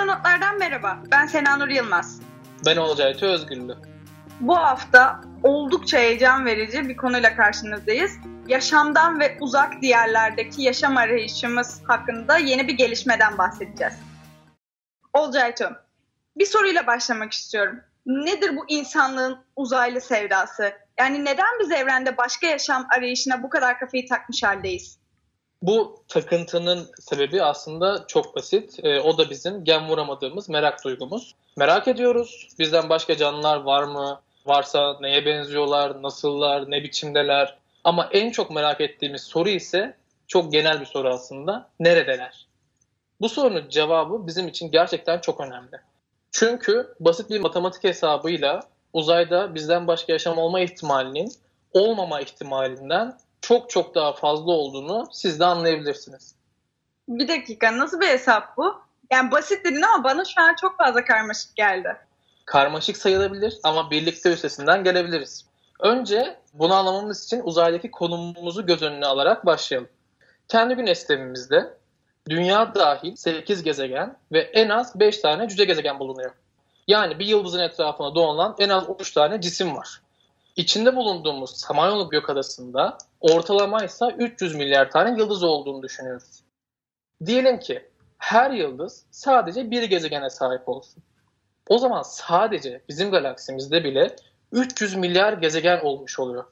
Astronotlardan merhaba. Ben Sena Nur Yılmaz. Ben Olcay Özgürlü. Bu hafta oldukça heyecan verici bir konuyla karşınızdayız. Yaşamdan ve uzak diyarlardaki yaşam arayışımız hakkında yeni bir gelişmeden bahsedeceğiz. Olcay bir soruyla başlamak istiyorum. Nedir bu insanlığın uzaylı sevdası? Yani neden biz evrende başka yaşam arayışına bu kadar kafayı takmış haldeyiz? Bu takıntının sebebi aslında çok basit. E, o da bizim gen vuramadığımız merak duygumuz. Merak ediyoruz. Bizden başka canlılar var mı? Varsa neye benziyorlar? Nasıllar? Ne biçimdeler? Ama en çok merak ettiğimiz soru ise çok genel bir soru aslında. Neredeler? Bu sorunun cevabı bizim için gerçekten çok önemli. Çünkü basit bir matematik hesabıyla uzayda bizden başka yaşam olma ihtimalinin olmama ihtimalinden çok çok daha fazla olduğunu siz de anlayabilirsiniz. Bir dakika nasıl bir hesap bu? Yani basit dedin ama bana şu an çok fazla karmaşık geldi. Karmaşık sayılabilir ama birlikte üstesinden gelebiliriz. Önce bunu anlamamız için uzaydaki konumumuzu göz önüne alarak başlayalım. Kendi güneş sistemimizde dünya dahil 8 gezegen ve en az 5 tane cüce gezegen bulunuyor. Yani bir yıldızın etrafına dolanan en az 3 tane cisim var. İçinde bulunduğumuz Samanyolu Gökadası'nda ortalama ise 300 milyar tane yıldız olduğunu düşünüyoruz. Diyelim ki her yıldız sadece bir gezegene sahip olsun. O zaman sadece bizim galaksimizde bile 300 milyar gezegen olmuş oluyor.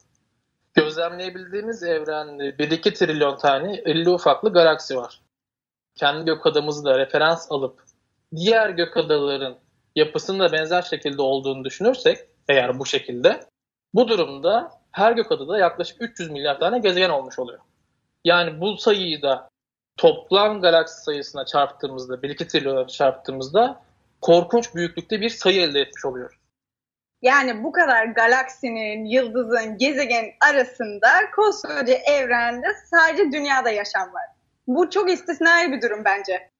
Gözlemleyebildiğimiz evrende 1-2 trilyon tane 50 ufaklı galaksi var. Kendi gökadamızı da referans alıp diğer gökadaların yapısının da benzer şekilde olduğunu düşünürsek eğer bu şekilde bu durumda her gökadada yaklaşık 300 milyar tane gezegen olmuş oluyor. Yani bu sayıyı da toplam galaksi sayısına çarptığımızda, 1-2 trilyona çarptığımızda korkunç büyüklükte bir sayı elde etmiş oluyoruz. Yani bu kadar galaksinin, yıldızın, gezegen arasında koskoca evrende sadece dünyada yaşam var. Bu çok istisnai bir durum bence.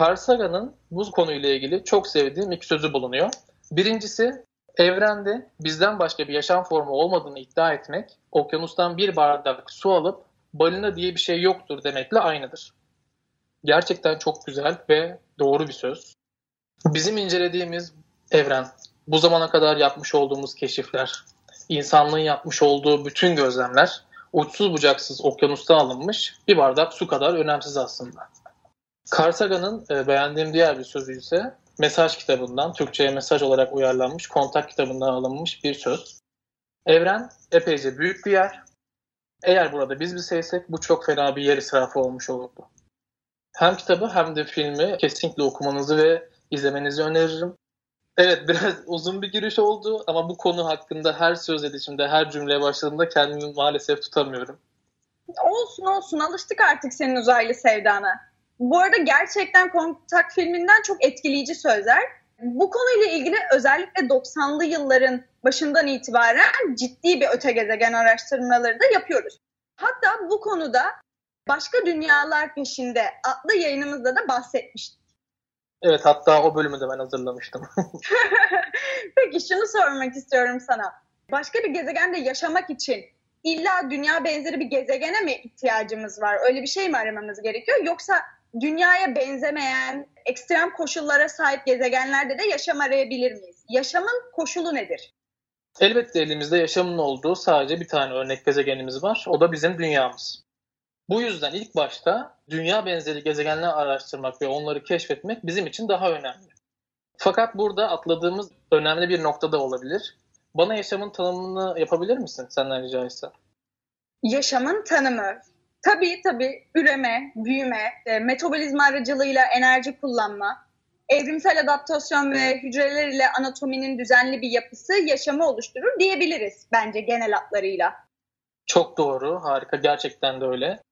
Carl Sagan'ın bu konuyla ilgili çok sevdiğim iki sözü bulunuyor. Birincisi Evrende bizden başka bir yaşam formu olmadığını iddia etmek, okyanustan bir bardak su alıp balina diye bir şey yoktur demekle aynıdır. Gerçekten çok güzel ve doğru bir söz. Bizim incelediğimiz evren, bu zamana kadar yapmış olduğumuz keşifler, insanlığın yapmış olduğu bütün gözlemler uçsuz bucaksız okyanusta alınmış bir bardak su kadar önemsiz aslında. Carl Sagan'ın e, beğendiğim diğer bir sözü ise mesaj kitabından, Türkçe'ye mesaj olarak uyarlanmış, kontak kitabından alınmış bir söz. Evren epeyce büyük bir yer. Eğer burada biz bir sevsek bu çok fena bir yer israfı olmuş olurdu. Hem kitabı hem de filmi kesinlikle okumanızı ve izlemenizi öneririm. Evet biraz uzun bir giriş oldu ama bu konu hakkında her söz edişimde, her cümleye başladığımda kendimi maalesef tutamıyorum. Olsun olsun alıştık artık senin uzaylı sevdana. Bu arada gerçekten Kontak filminden çok etkileyici sözler. Bu konuyla ilgili özellikle 90'lı yılların başından itibaren ciddi bir öte gezegen araştırmaları da yapıyoruz. Hatta bu konuda Başka Dünyalar Peşinde adlı yayınımızda da bahsetmiştik. Evet hatta o bölümü de ben hazırlamıştım. Peki şunu sormak istiyorum sana. Başka bir gezegende yaşamak için illa dünya benzeri bir gezegene mi ihtiyacımız var? Öyle bir şey mi aramamız gerekiyor? Yoksa dünyaya benzemeyen, ekstrem koşullara sahip gezegenlerde de yaşam arayabilir miyiz? Yaşamın koşulu nedir? Elbette elimizde yaşamın olduğu sadece bir tane örnek gezegenimiz var. O da bizim dünyamız. Bu yüzden ilk başta dünya benzeri gezegenler araştırmak ve onları keşfetmek bizim için daha önemli. Fakat burada atladığımız önemli bir nokta da olabilir. Bana yaşamın tanımını yapabilir misin senden rica etsem? Yaşamın tanımı. Tabii tabii üreme, büyüme, e, metabolizma aracılığıyla enerji kullanma, evrimsel adaptasyon ve hücreler ile anatominin düzenli bir yapısı yaşamı oluşturur diyebiliriz bence genel hatlarıyla. Çok doğru, harika. Gerçekten de öyle.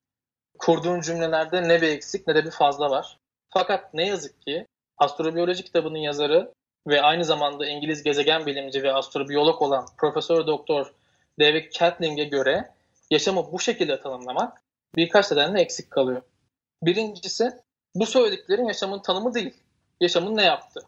Kurduğun cümlelerde ne bir eksik ne de bir fazla var. Fakat ne yazık ki astrobiyoloji kitabının yazarı ve aynı zamanda İngiliz gezegen bilimci ve astrobiyolog olan Profesör Doktor David Catling'e göre yaşamı bu şekilde tanımlamak birkaç nedenle eksik kalıyor. Birincisi bu söylediklerin yaşamın tanımı değil. Yaşamın ne yaptı?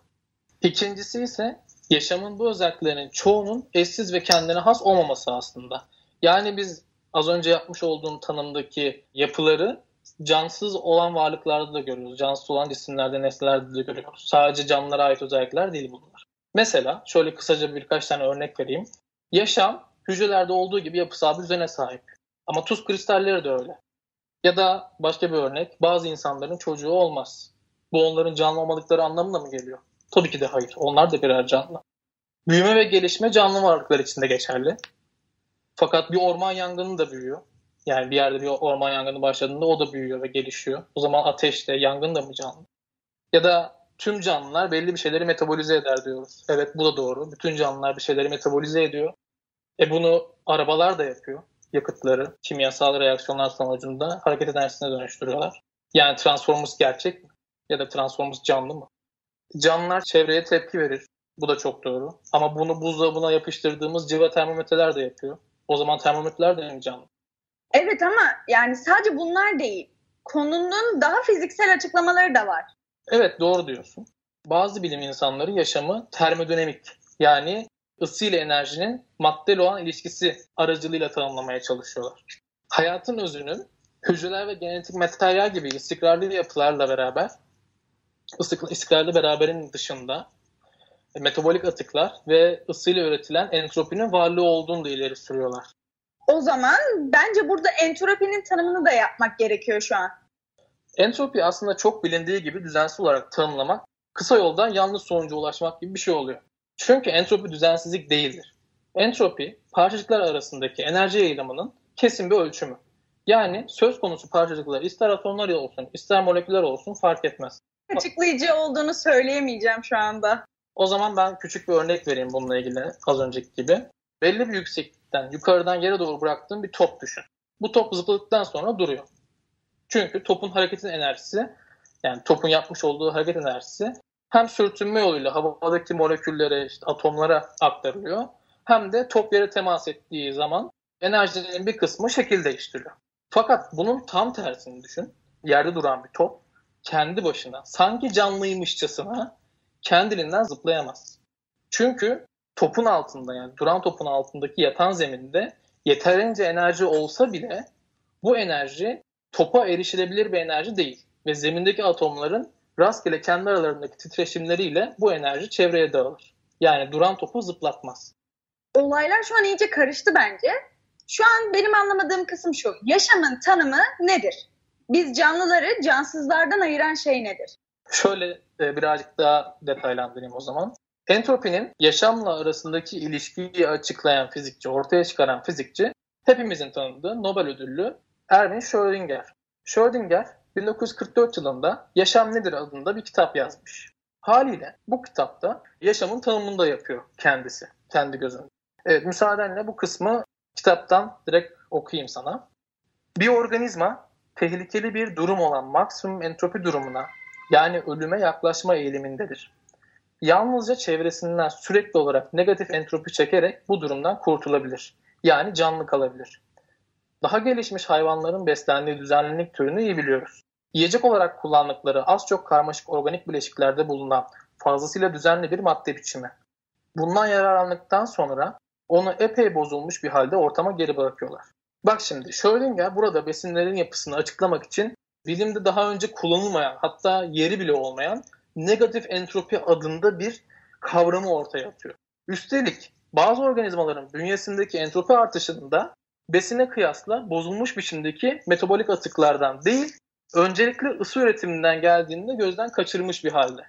İkincisi ise yaşamın bu özelliklerinin çoğunun eşsiz ve kendine has olmaması aslında. Yani biz az önce yapmış olduğum tanımdaki yapıları cansız olan varlıklarda da görüyoruz. Cansız olan cisimlerde, nesnelerde de görüyoruz. Sadece canlılara ait özellikler değil bunlar. Mesela şöyle kısaca birkaç tane örnek vereyim. Yaşam hücrelerde olduğu gibi yapısal bir düzene sahip. Ama tuz kristalleri de öyle. Ya da başka bir örnek, bazı insanların çocuğu olmaz. Bu onların canlı olmadıkları anlamına mı geliyor? Tabii ki de hayır. Onlar da birer canlı. Büyüme ve gelişme canlı varlıklar için de geçerli. Fakat bir orman yangını da büyüyor. Yani bir yerde bir orman yangını başladığında o da büyüyor ve gelişiyor. O zaman ateşte, yangın da mı canlı? Ya da tüm canlılar belli bir şeyleri metabolize eder diyoruz. Evet bu da doğru. Bütün canlılar bir şeyleri metabolize ediyor. E bunu arabalar da yapıyor. Yakıtları kimyasal reaksiyonlar sonucunda hareket enerjisine dönüştürüyorlar. Yani Transformers gerçek mi? Ya da Transformers canlı mı? Canlılar çevreye tepki verir. Bu da çok doğru. Ama bunu buzdolabına yapıştırdığımız civa termometreler de yapıyor. O zaman termometreler de mi canlı? Evet ama yani sadece bunlar değil. Konunun daha fiziksel açıklamaları da var. Evet doğru diyorsun. Bazı bilim insanları yaşamı termodinamik yani ısı ile enerjinin maddeyle olan ilişkisi aracılığıyla tanımlamaya çalışıyorlar. Hayatın özünün hücreler ve genetik materyal gibi istikrarlı yapılarla beraber istikrarlı beraberin dışında metabolik atıklar ve ısıyla üretilen entropinin varlığı olduğunu da ileri sürüyorlar. O zaman bence burada entropinin tanımını da yapmak gerekiyor şu an. Entropi aslında çok bilindiği gibi düzensiz olarak tanımlamak, kısa yoldan yanlış sonuca ulaşmak gibi bir şey oluyor. Çünkü entropi düzensizlik değildir. Entropi, parçacıklar arasındaki enerji yayılımının kesin bir ölçümü. Yani söz konusu parçacıklar ister atomlar olsun, ister moleküller olsun fark etmez. Açıklayıcı olduğunu söyleyemeyeceğim şu anda. O zaman ben küçük bir örnek vereyim bununla ilgili az önceki gibi. Belli bir yükseklikten yukarıdan yere doğru bıraktığım bir top düşün. Bu top zıpladıktan sonra duruyor. Çünkü topun hareketin enerjisi yani topun yapmış olduğu hareket enerjisi hem sürtünme yoluyla havadaki moleküllere, işte atomlara aktarılıyor hem de top yere temas ettiği zaman enerjinin bir kısmı şekil değiştiriyor. Fakat bunun tam tersini düşün. Yerde duran bir top kendi başına sanki canlıymışçasına kendiliğinden zıplayamaz. Çünkü topun altında yani duran topun altındaki yatan zeminde yeterince enerji olsa bile bu enerji topa erişilebilir bir enerji değil. Ve zemindeki atomların rastgele kendi aralarındaki titreşimleriyle bu enerji çevreye dağılır. Yani duran topu zıplatmaz. Olaylar şu an iyice karıştı bence. Şu an benim anlamadığım kısım şu. Yaşamın tanımı nedir? Biz canlıları cansızlardan ayıran şey nedir? Şöyle e, birazcık daha detaylandırayım o zaman. Entropinin yaşamla arasındaki ilişkiyi açıklayan fizikçi, ortaya çıkaran fizikçi hepimizin tanıdığı Nobel ödüllü Erwin Schrödinger. Schrödinger 1944 yılında Yaşam Nedir adında bir kitap yazmış. Haliyle bu kitapta yaşamın tanımını da yapıyor kendisi, kendi gözünde. Evet, müsaadenle bu kısmı kitaptan direkt okuyayım sana. Bir organizma tehlikeli bir durum olan maksimum entropi durumuna yani ölüme yaklaşma eğilimindedir. Yalnızca çevresinden sürekli olarak negatif entropi çekerek bu durumdan kurtulabilir. Yani canlı kalabilir. Daha gelişmiş hayvanların beslendiği düzenlilik türünü iyi biliyoruz. Yiyecek olarak kullandıkları az çok karmaşık organik bileşiklerde bulunan fazlasıyla düzenli bir madde biçimi. Bundan yararlandıktan sonra onu epey bozulmuş bir halde ortama geri bırakıyorlar. Bak şimdi Schrödinger burada besinlerin yapısını açıklamak için bilimde daha önce kullanılmayan hatta yeri bile olmayan negatif entropi adında bir kavramı ortaya atıyor. Üstelik bazı organizmaların bünyesindeki entropi artışında besine kıyasla bozulmuş biçimdeki metabolik atıklardan değil, öncelikle ısı üretiminden geldiğinde gözden kaçırmış bir halde.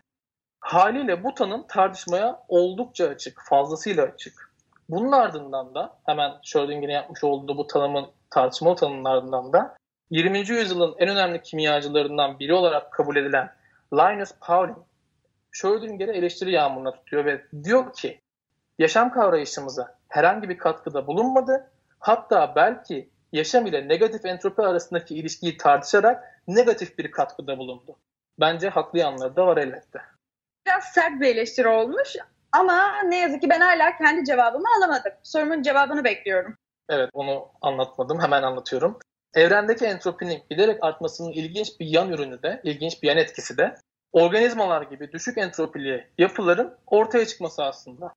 Haliyle bu tanım tartışmaya oldukça açık, fazlasıyla açık. Bunun ardından da hemen Schrödinger'in yapmış olduğu bu tanımın tartışmalı tanımın ardından da 20. yüzyılın en önemli kimyacılarından biri olarak kabul edilen Linus Pauling Schrödinger'e eleştiri yağmuruna tutuyor ve diyor ki yaşam kavrayışımıza herhangi bir katkıda bulunmadı. Hatta belki yaşam ile negatif entropi arasındaki ilişkiyi tartışarak negatif bir katkıda bulundu. Bence haklı yanları da var elbette. Biraz sert bir eleştiri olmuş ama ne yazık ki ben hala kendi cevabımı alamadım. Sorumun cevabını bekliyorum. Evet onu anlatmadım hemen anlatıyorum. Evrendeki entropinin giderek artmasının ilginç bir yan ürünü de, ilginç bir yan etkisi de organizmalar gibi düşük entropili yapıların ortaya çıkması aslında.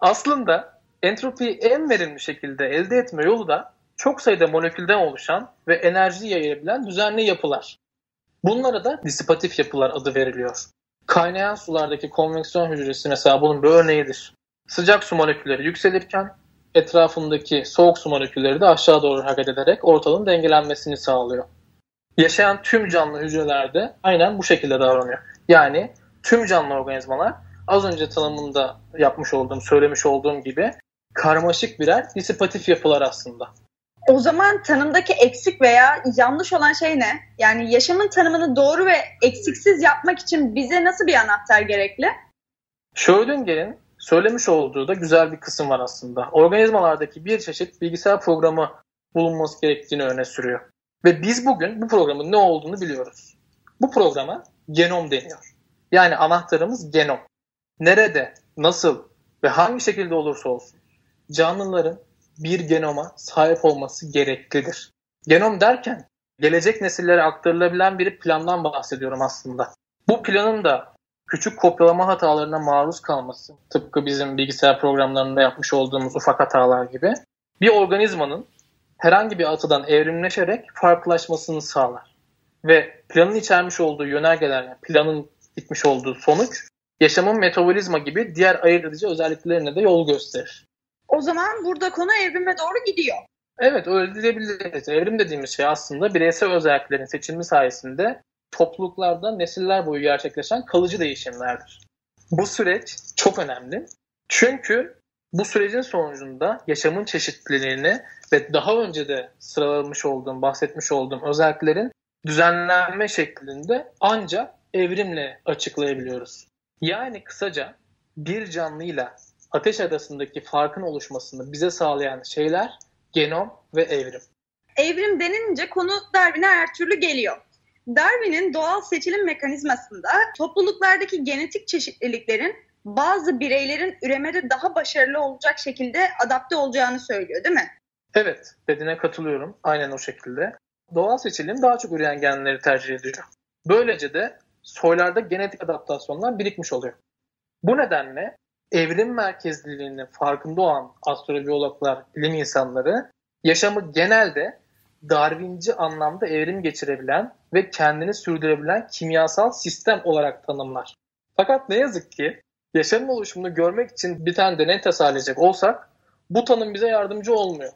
Aslında entropiyi en verimli şekilde elde etme yolu da çok sayıda molekülden oluşan ve enerji yayabilen düzenli yapılar. Bunlara da disipatif yapılar adı veriliyor. Kaynayan sulardaki konveksiyon hücresi mesela bunun bir örneğidir. Sıcak su molekülleri yükselirken etrafındaki soğuk su molekülleri de aşağı doğru hareket ederek ortalığın dengelenmesini sağlıyor. Yaşayan tüm canlı hücrelerde aynen bu şekilde davranıyor. Yani tüm canlı organizmalar az önce tanımında yapmış olduğum, söylemiş olduğum gibi karmaşık birer disipatif yapılar aslında. O zaman tanımdaki eksik veya yanlış olan şey ne? Yani yaşamın tanımını doğru ve eksiksiz yapmak için bize nasıl bir anahtar gerekli? Schrödinger'in söylemiş olduğu da güzel bir kısım var aslında. Organizmalardaki bir çeşit bilgisayar programı bulunması gerektiğini öne sürüyor. Ve biz bugün bu programın ne olduğunu biliyoruz. Bu programa genom deniyor. Yani anahtarımız genom. Nerede, nasıl ve hangi şekilde olursa olsun canlıların bir genoma sahip olması gereklidir. Genom derken gelecek nesillere aktarılabilen bir plandan bahsediyorum aslında. Bu planın da küçük kopyalama hatalarına maruz kalması, tıpkı bizim bilgisayar programlarında yapmış olduğumuz ufak hatalar gibi, bir organizmanın herhangi bir atıdan evrimleşerek farklılaşmasını sağlar. Ve planın içermiş olduğu yönergeler, planın gitmiş olduğu sonuç, yaşamın metabolizma gibi diğer ayırt edici özelliklerine de yol gösterir. O zaman burada konu evrime doğru gidiyor. Evet öyle diyebiliriz. Evrim dediğimiz şey aslında bireysel özelliklerin seçilimi sayesinde topluluklarda nesiller boyu gerçekleşen kalıcı değişimlerdir. Bu süreç çok önemli. Çünkü bu sürecin sonucunda yaşamın çeşitliliğini ve daha önce de sıralamış olduğum, bahsetmiş olduğum özelliklerin düzenlenme şeklinde ancak evrimle açıklayabiliyoruz. Yani kısaca bir canlıyla ateş arasındaki farkın oluşmasını bize sağlayan şeyler genom ve evrim. Evrim denilince konu Darwin'e her türlü geliyor. Darwin'in doğal seçilim mekanizmasında topluluklardaki genetik çeşitliliklerin bazı bireylerin üremede daha başarılı olacak şekilde adapte olacağını söylüyor değil mi? Evet, dediğine katılıyorum. Aynen o şekilde. Doğal seçilim daha çok üreyen genleri tercih ediyor. Böylece de soylarda genetik adaptasyonlar birikmiş oluyor. Bu nedenle evrim merkezliliğinin farkında olan astrobiyologlar, bilim insanları yaşamı genelde Darwinci anlamda evrim geçirebilen ve kendini sürdürebilen kimyasal sistem olarak tanımlar. Fakat ne yazık ki yaşamın oluşumunu görmek için bir tane deney tasarlayacak olsak bu tanım bize yardımcı olmuyor.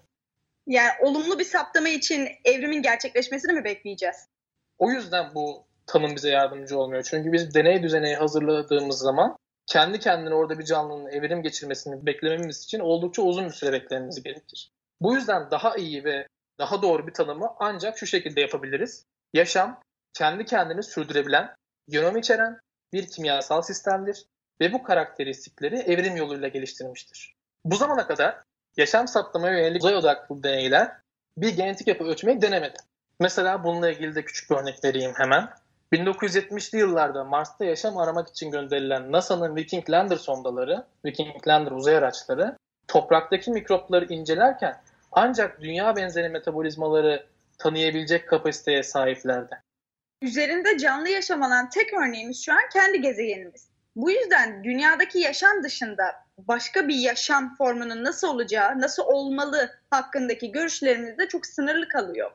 Yani olumlu bir saptama için evrimin gerçekleşmesini mi bekleyeceğiz? O yüzden bu tanım bize yardımcı olmuyor. Çünkü biz deney düzeneyi hazırladığımız zaman kendi kendine orada bir canlının evrim geçirmesini beklememiz için oldukça uzun bir süre beklememiz gerekir. Bu yüzden daha iyi ve daha doğru bir tanımı ancak şu şekilde yapabiliriz. Yaşam kendi kendini sürdürebilen, genom içeren bir kimyasal sistemdir ve bu karakteristikleri evrim yoluyla geliştirmiştir. Bu zamana kadar yaşam saptamaya yönelik uzay odaklı deneyler bir genetik yapı ölçmeyi denemedi. Mesela bununla ilgili de küçük bir örnek vereyim hemen. 1970'li yıllarda Mars'ta yaşam aramak için gönderilen NASA'nın Viking Lander sondaları, Viking Lander uzay araçları topraktaki mikropları incelerken ancak dünya benzeri metabolizmaları tanıyabilecek kapasiteye sahiplerdi. Üzerinde canlı yaşam alan tek örneğimiz şu an kendi gezegenimiz. Bu yüzden dünyadaki yaşam dışında başka bir yaşam formunun nasıl olacağı, nasıl olmalı hakkındaki görüşlerimiz de çok sınırlı kalıyor.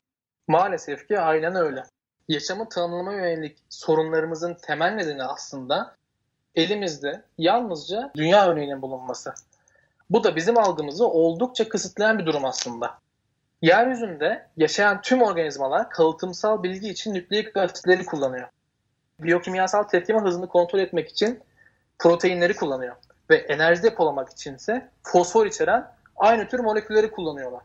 Maalesef ki aynen öyle yaşamı tanımlama yönelik sorunlarımızın temel nedeni aslında elimizde yalnızca dünya örneğinin bulunması. Bu da bizim algımızı oldukça kısıtlayan bir durum aslında. Yeryüzünde yaşayan tüm organizmalar kalıtımsal bilgi için nükleik asitleri kullanıyor. Biyokimyasal tepkime hızını kontrol etmek için proteinleri kullanıyor. Ve enerji depolamak içinse fosfor içeren aynı tür molekülleri kullanıyorlar.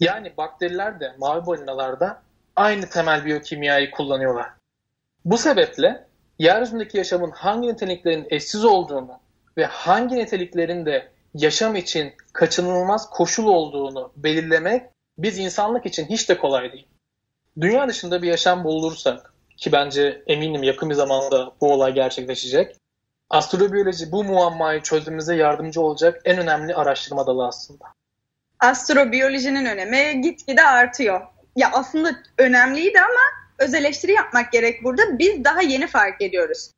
Yani bakteriler de mavi balinalarda aynı temel biyokimyayı kullanıyorlar. Bu sebeple yeryüzündeki yaşamın hangi niteliklerin eşsiz olduğunu ve hangi niteliklerin de yaşam için kaçınılmaz koşul olduğunu belirlemek biz insanlık için hiç de kolay değil. Dünya dışında bir yaşam bulursak ki bence eminim yakın bir zamanda bu olay gerçekleşecek. Astrobiyoloji bu muammayı çözmemize yardımcı olacak en önemli araştırma dalı aslında. Astrobiyolojinin önemi gitgide artıyor ya aslında önemliydi ama öz eleştiri yapmak gerek burada. Biz daha yeni fark ediyoruz.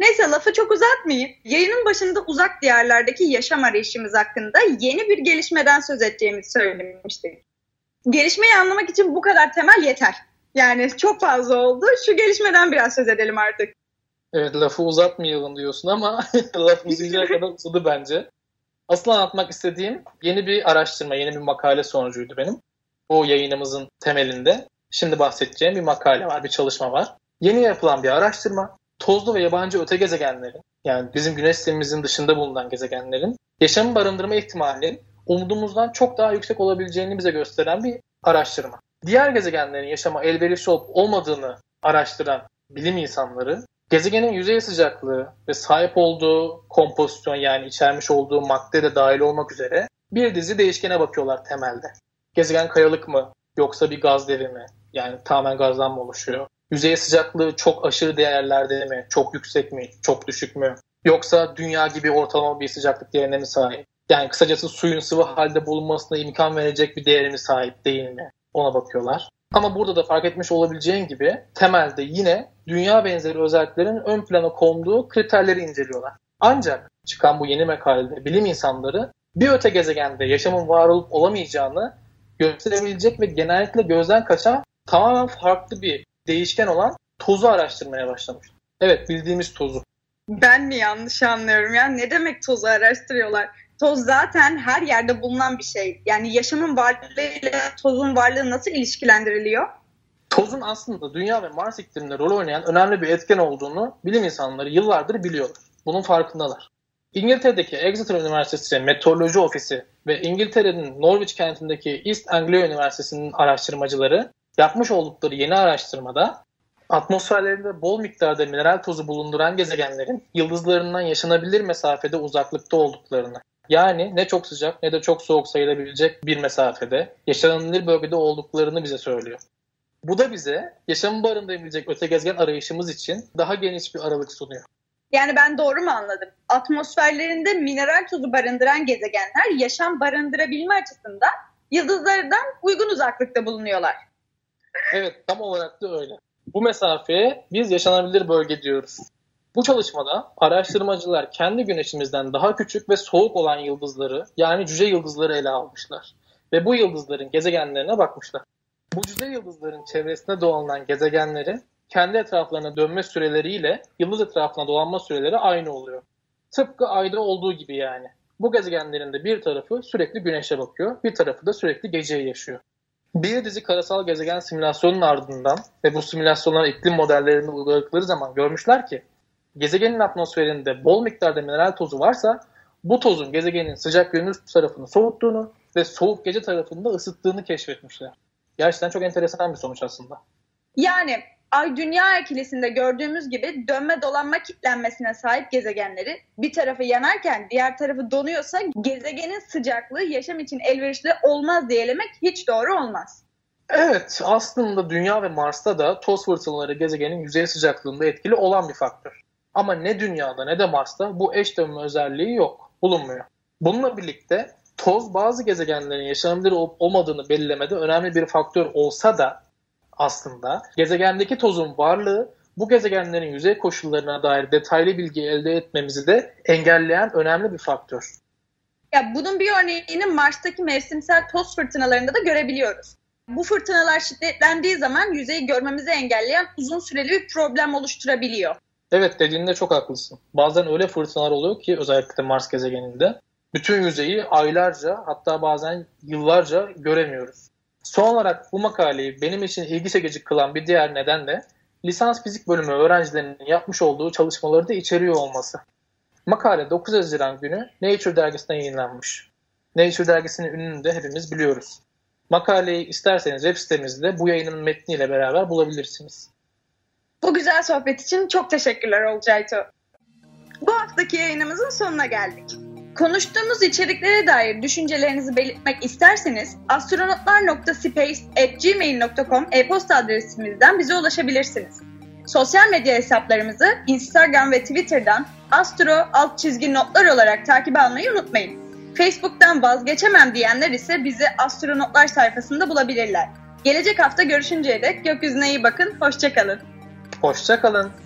Neyse lafı çok uzatmayayım. Yayının başında uzak diyarlardaki yaşam arayışımız hakkında yeni bir gelişmeden söz edeceğimizi söylemiştik. Gelişmeyi anlamak için bu kadar temel yeter. Yani çok fazla oldu. Şu gelişmeden biraz söz edelim artık. Evet lafı uzatmayalım diyorsun ama laf uzayacak kadar uzadı bence. Asıl anlatmak istediğim yeni bir araştırma, yeni bir makale sonucuydu benim. Bu yayınımızın temelinde. Şimdi bahsedeceğim bir makale var, bir çalışma var. Yeni yapılan bir araştırma. Tozlu ve yabancı öte gezegenlerin, yani bizim güneş sistemimizin dışında bulunan gezegenlerin yaşamı barındırma ihtimali umudumuzdan çok daha yüksek olabileceğini bize gösteren bir araştırma. Diğer gezegenlerin yaşama elverişli olup olmadığını araştıran bilim insanları gezegenin yüzey sıcaklığı ve sahip olduğu kompozisyon yani içermiş olduğu madde de dahil olmak üzere bir dizi değişkene bakıyorlar temelde. Gezegen kayalık mı yoksa bir gaz devi mi? Yani tamamen gazdan mı oluşuyor? Yüzey sıcaklığı çok aşırı değerlerde mi? Çok yüksek mi? Çok düşük mü? Yoksa dünya gibi ortalama bir sıcaklık değerine mi sahip? Yani kısacası suyun sıvı halde bulunmasına imkan verecek bir değeri mi sahip değil mi? Ona bakıyorlar. Ama burada da fark etmiş olabileceğin gibi temelde yine dünya benzeri özelliklerin ön plana konduğu kriterleri inceliyorlar. Ancak çıkan bu yeni makalede bilim insanları bir öte gezegende yaşamın var olup olamayacağını gösterebilecek ve genellikle gözden kaçan tamamen farklı bir değişken olan tozu araştırmaya başlamış. Evet bildiğimiz tozu. Ben mi yanlış anlıyorum ya? Ne demek tozu araştırıyorlar? Toz zaten her yerde bulunan bir şey. Yani yaşamın varlığıyla tozun varlığı nasıl ilişkilendiriliyor? Tozun aslında Dünya ve Mars ikliminde rol oynayan önemli bir etken olduğunu bilim insanları yıllardır biliyorlar. Bunun farkındalar. İngiltere'deki Exeter Üniversitesi Meteoroloji Ofisi ve İngiltere'nin Norwich kentindeki East Anglia Üniversitesi'nin araştırmacıları yapmış oldukları yeni araştırmada atmosferlerinde bol miktarda mineral tozu bulunduran gezegenlerin yıldızlarından yaşanabilir mesafede uzaklıkta olduklarını yani ne çok sıcak ne de çok soğuk sayılabilecek bir mesafede yaşanabilir bölgede olduklarını bize söylüyor. Bu da bize yaşamı barındırabilecek öte gezegen arayışımız için daha geniş bir aralık sunuyor. Yani ben doğru mu anladım? Atmosferlerinde mineral tozu barındıran gezegenler yaşam barındırabilme açısından yıldızlardan uygun uzaklıkta bulunuyorlar. Evet tam olarak da öyle. Bu mesafeye biz yaşanabilir bölge diyoruz. Bu çalışmada araştırmacılar kendi güneşimizden daha küçük ve soğuk olan yıldızları yani cüce yıldızları ele almışlar. Ve bu yıldızların gezegenlerine bakmışlar. Bu cüce yıldızların çevresinde dolanan gezegenlerin kendi etraflarına dönme süreleriyle yıldız etrafına dolanma süreleri aynı oluyor. Tıpkı ayda olduğu gibi yani. Bu gezegenlerin de bir tarafı sürekli güneşe bakıyor, bir tarafı da sürekli geceyi yaşıyor. Bir dizi karasal gezegen simülasyonun ardından ve bu simülasyonların iklim modellerini uyguladıkları zaman görmüşler ki gezegenin atmosferinde bol miktarda mineral tozu varsa bu tozun gezegenin sıcak gündüz tarafını soğuttuğunu ve soğuk gece tarafını da ısıttığını keşfetmişler. Gerçekten çok enteresan bir sonuç aslında. Yani Ay dünya ikilesinde gördüğümüz gibi dönme dolanma kitlenmesine sahip gezegenleri bir tarafı yanarken diğer tarafı donuyorsa gezegenin sıcaklığı yaşam için elverişli olmaz diyelemek hiç doğru olmaz. Evet aslında Dünya ve Mars'ta da toz fırtınaları gezegenin yüzey sıcaklığında etkili olan bir faktör. Ama ne Dünya'da ne de Mars'ta bu eş dönme özelliği yok, bulunmuyor. Bununla birlikte toz bazı gezegenlerin yaşanabilir olup olmadığını belirlemede önemli bir faktör olsa da aslında gezegendeki tozun varlığı bu gezegenlerin yüzey koşullarına dair detaylı bilgi elde etmemizi de engelleyen önemli bir faktör. Ya bunun bir örneğini Mars'taki mevsimsel toz fırtınalarında da görebiliyoruz. Bu fırtınalar şiddetlendiği zaman yüzeyi görmemizi engelleyen uzun süreli bir problem oluşturabiliyor. Evet dediğinde çok haklısın. Bazen öyle fırtınalar oluyor ki özellikle Mars gezegeninde bütün yüzeyi aylarca hatta bazen yıllarca göremiyoruz. Son olarak bu makaleyi benim için ilgi çekici kılan bir diğer neden de lisans fizik bölümü öğrencilerinin yapmış olduğu çalışmaları da içeriyor olması. Makale 9 Haziran günü Nature dergisine yayınlanmış. Nature dergisinin ününü de hepimiz biliyoruz. Makaleyi isterseniz web sitemizde bu yayının metniyle beraber bulabilirsiniz. Bu güzel sohbet için çok teşekkürler Olcayto. Bu haftaki yayınımızın sonuna geldik. Konuştuğumuz içeriklere dair düşüncelerinizi belirtmek isterseniz astronotlar.space.gmail.com e-posta adresimizden bize ulaşabilirsiniz. Sosyal medya hesaplarımızı Instagram ve Twitter'dan astro alt çizgi notlar olarak takip almayı unutmayın. Facebook'tan vazgeçemem diyenler ise bizi astronotlar sayfasında bulabilirler. Gelecek hafta görüşünceye dek gökyüzüne iyi bakın, hoşçakalın. Hoşçakalın.